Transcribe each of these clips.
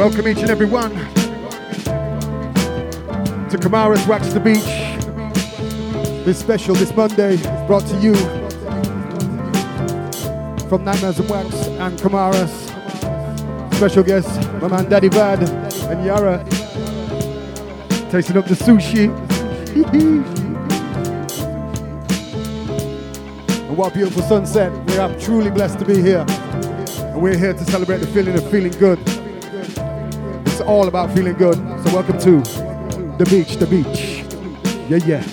Welcome each and every one to Kumharas Wax Da Beach. This special this Monday is brought to you from Nightmares on Wax and Kumharas. Special guests, my man Daddy Vad and Yara. Tasting up the sushi. and what a beautiful sunset. We are truly blessed to be here. And we're here to celebrate the feeling of feeling good all about feeling good. So welcome to the beach, the beach. Yeah, yeah.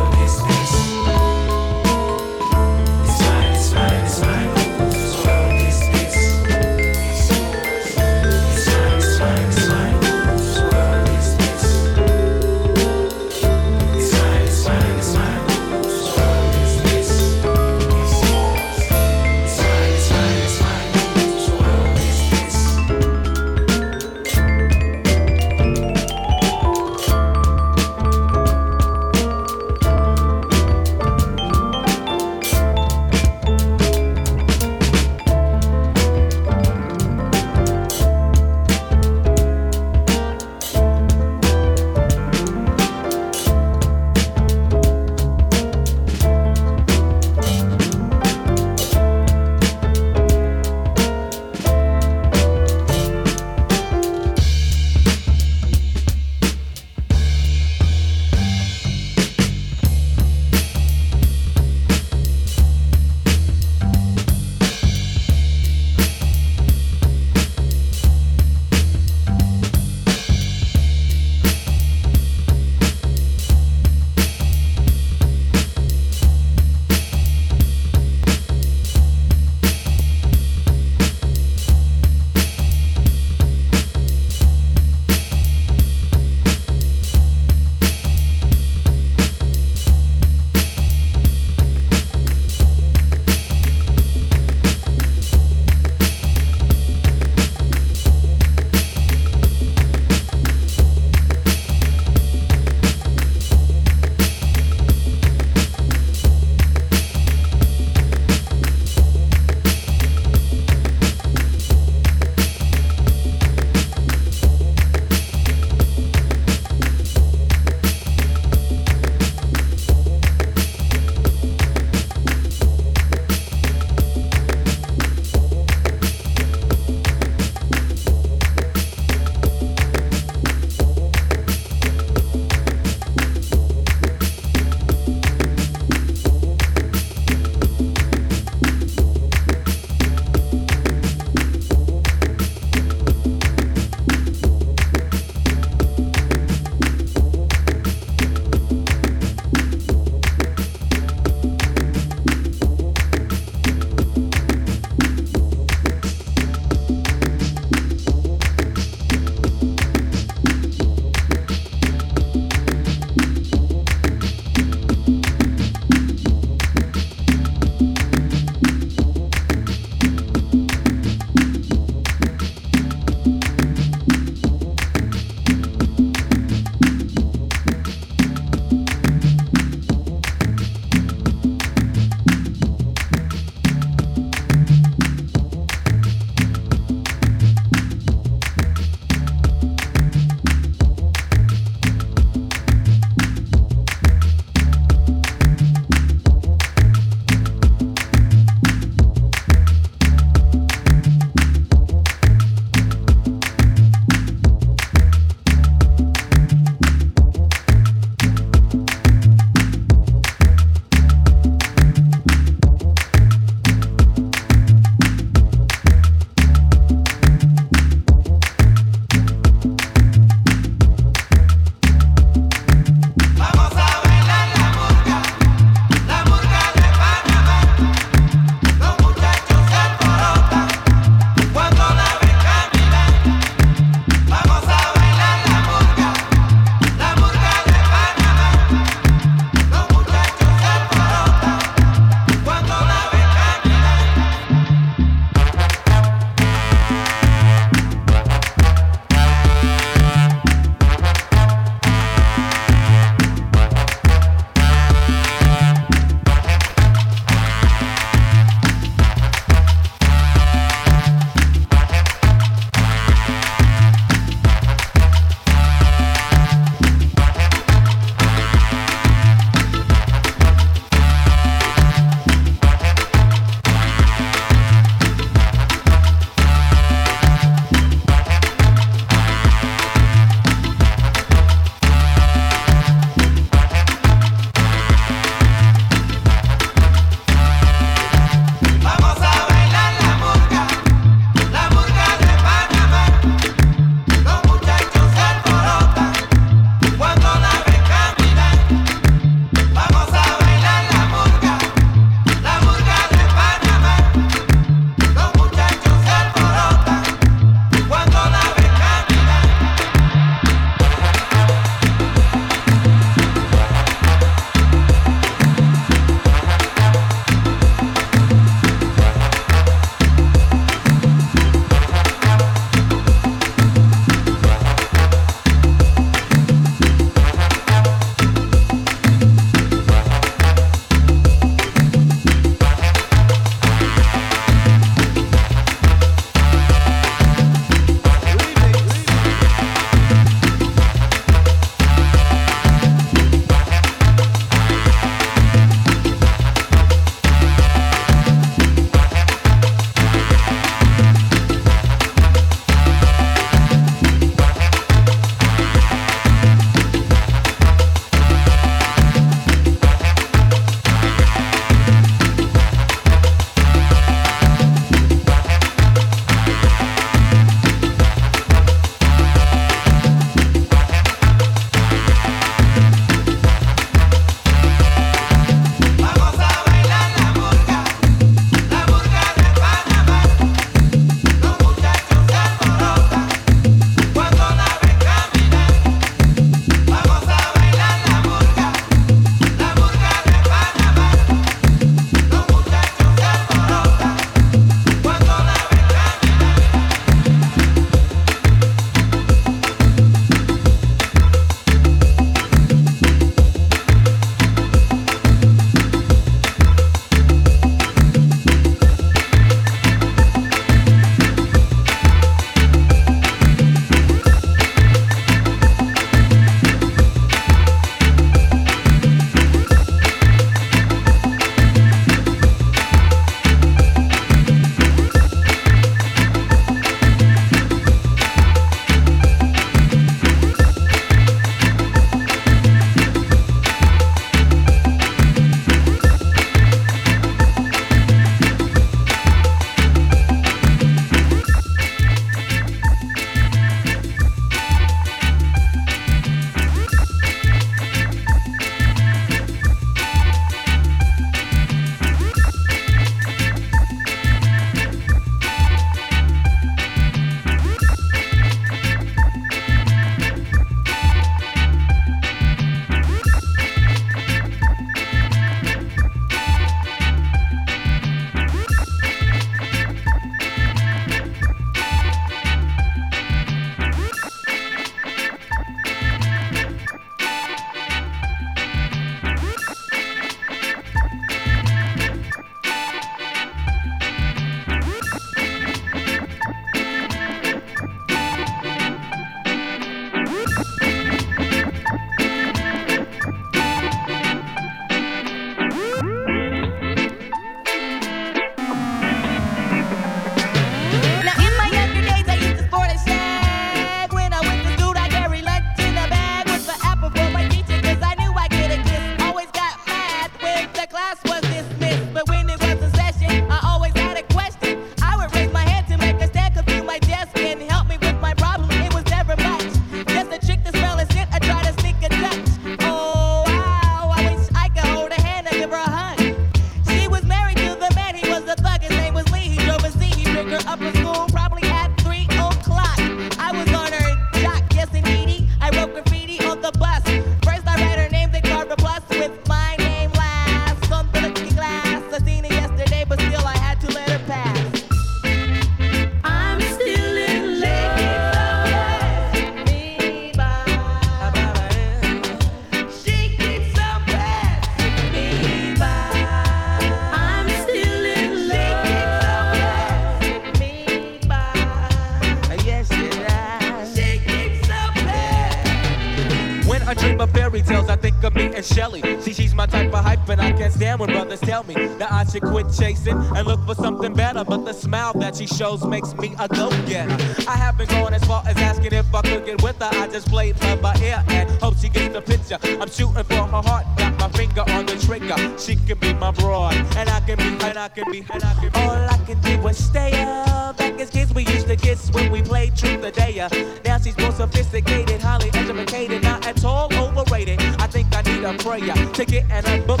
Quit chasing and look for something better. But the smile that she shows makes me a go-getter. I haven't gone as far as asking if I could get with her. I just played her by ear and hope she gets the picture. I'm shooting for her heart, got my finger on the trigger. She can be my broad, and I can be, and I can be, and I can be. All I can do is stay up. Back as kids, we used to kiss when we played truth or dare. Now she's more sophisticated, highly educated, not at all overrated. I think I need a prayer to get in a book,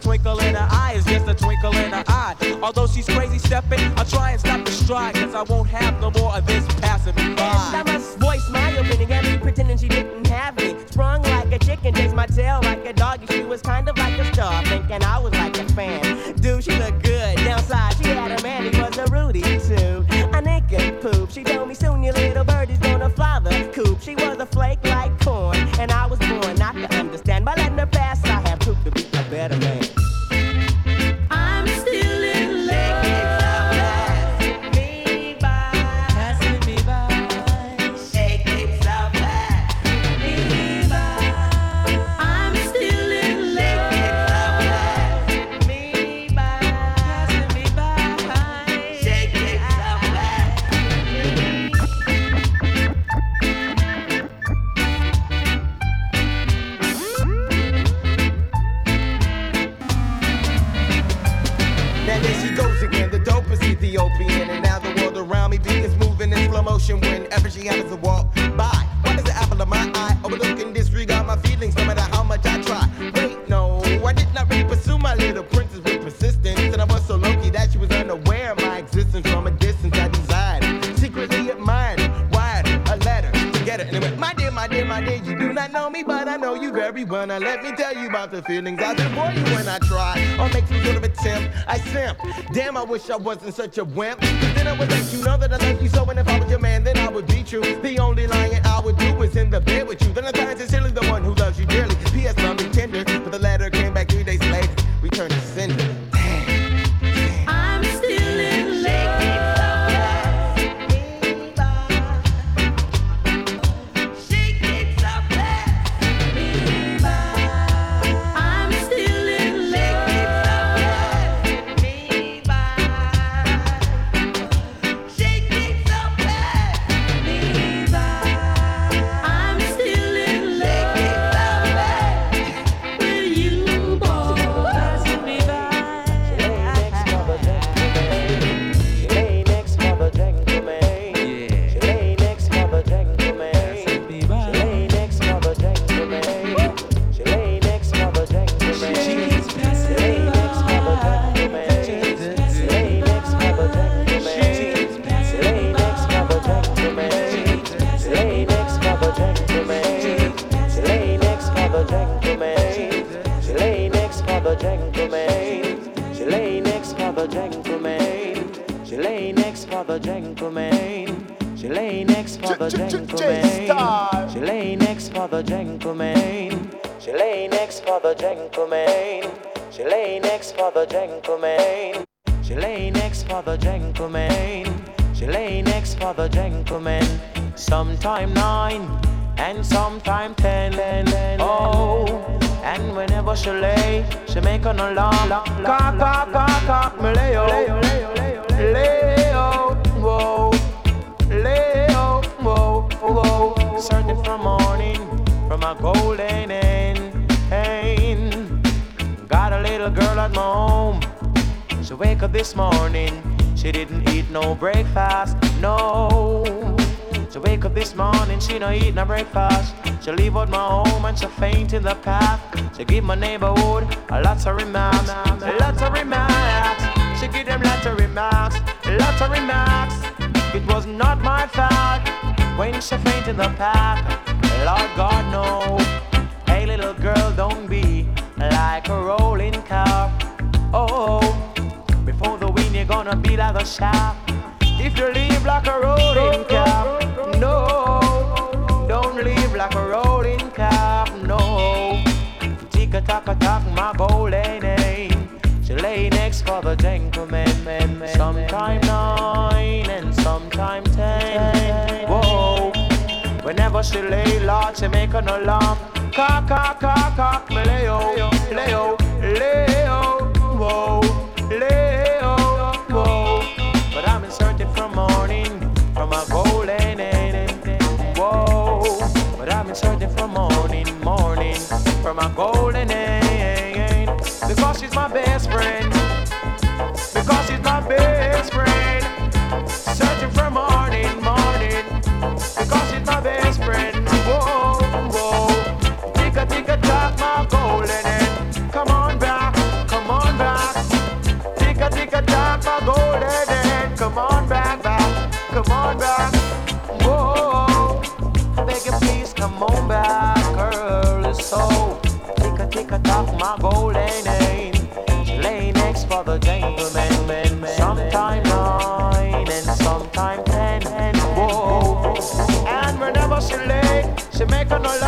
twinkle in her eye is just a twinkle in her eye. Although she's crazy stepping, I'll try and stop the stride, cause I won't have no more of this passing me by. I must voice my opinion, and me pretending she didn't have me. Sprung like a chicken, chased my tail like a dog. She was kind of like a star, thinking I was like about the feelings I for you when I try or make some sort of attempt. I simp. Damn, I wish I wasn't such a wimp. Then I would let you know that I love you so. And if I was little girl at my home. She wake up this morning, she didn't eat no breakfast, no. She wake up this morning, she no eat no breakfast. She leave out my home and she faint in the path. She give my neighborhood a lot of remarks, a lot of remarks. She give them lots of remarks, lots of remarks. It was not my fault when she faint in the path. Lord God no. Hey little girl, don't be like a rolling car. Oh, before the wind, you're gonna be like a shaft. If you live like a rolling car, no, don't live like a rolling car, no. Tick a tock a tock, my golden name. She lay next for the gentleman, sometime nine and sometime ten. Whoa. Whenever she lay, Lord, she make an alarm cock, cock, cock, cock, leo, leo, leo, whoa, leo, whoa. But I'm inserted from morning, from a golden whoa. But I'm inserted from morning, morning, from a golden Because she's my best friend. turn all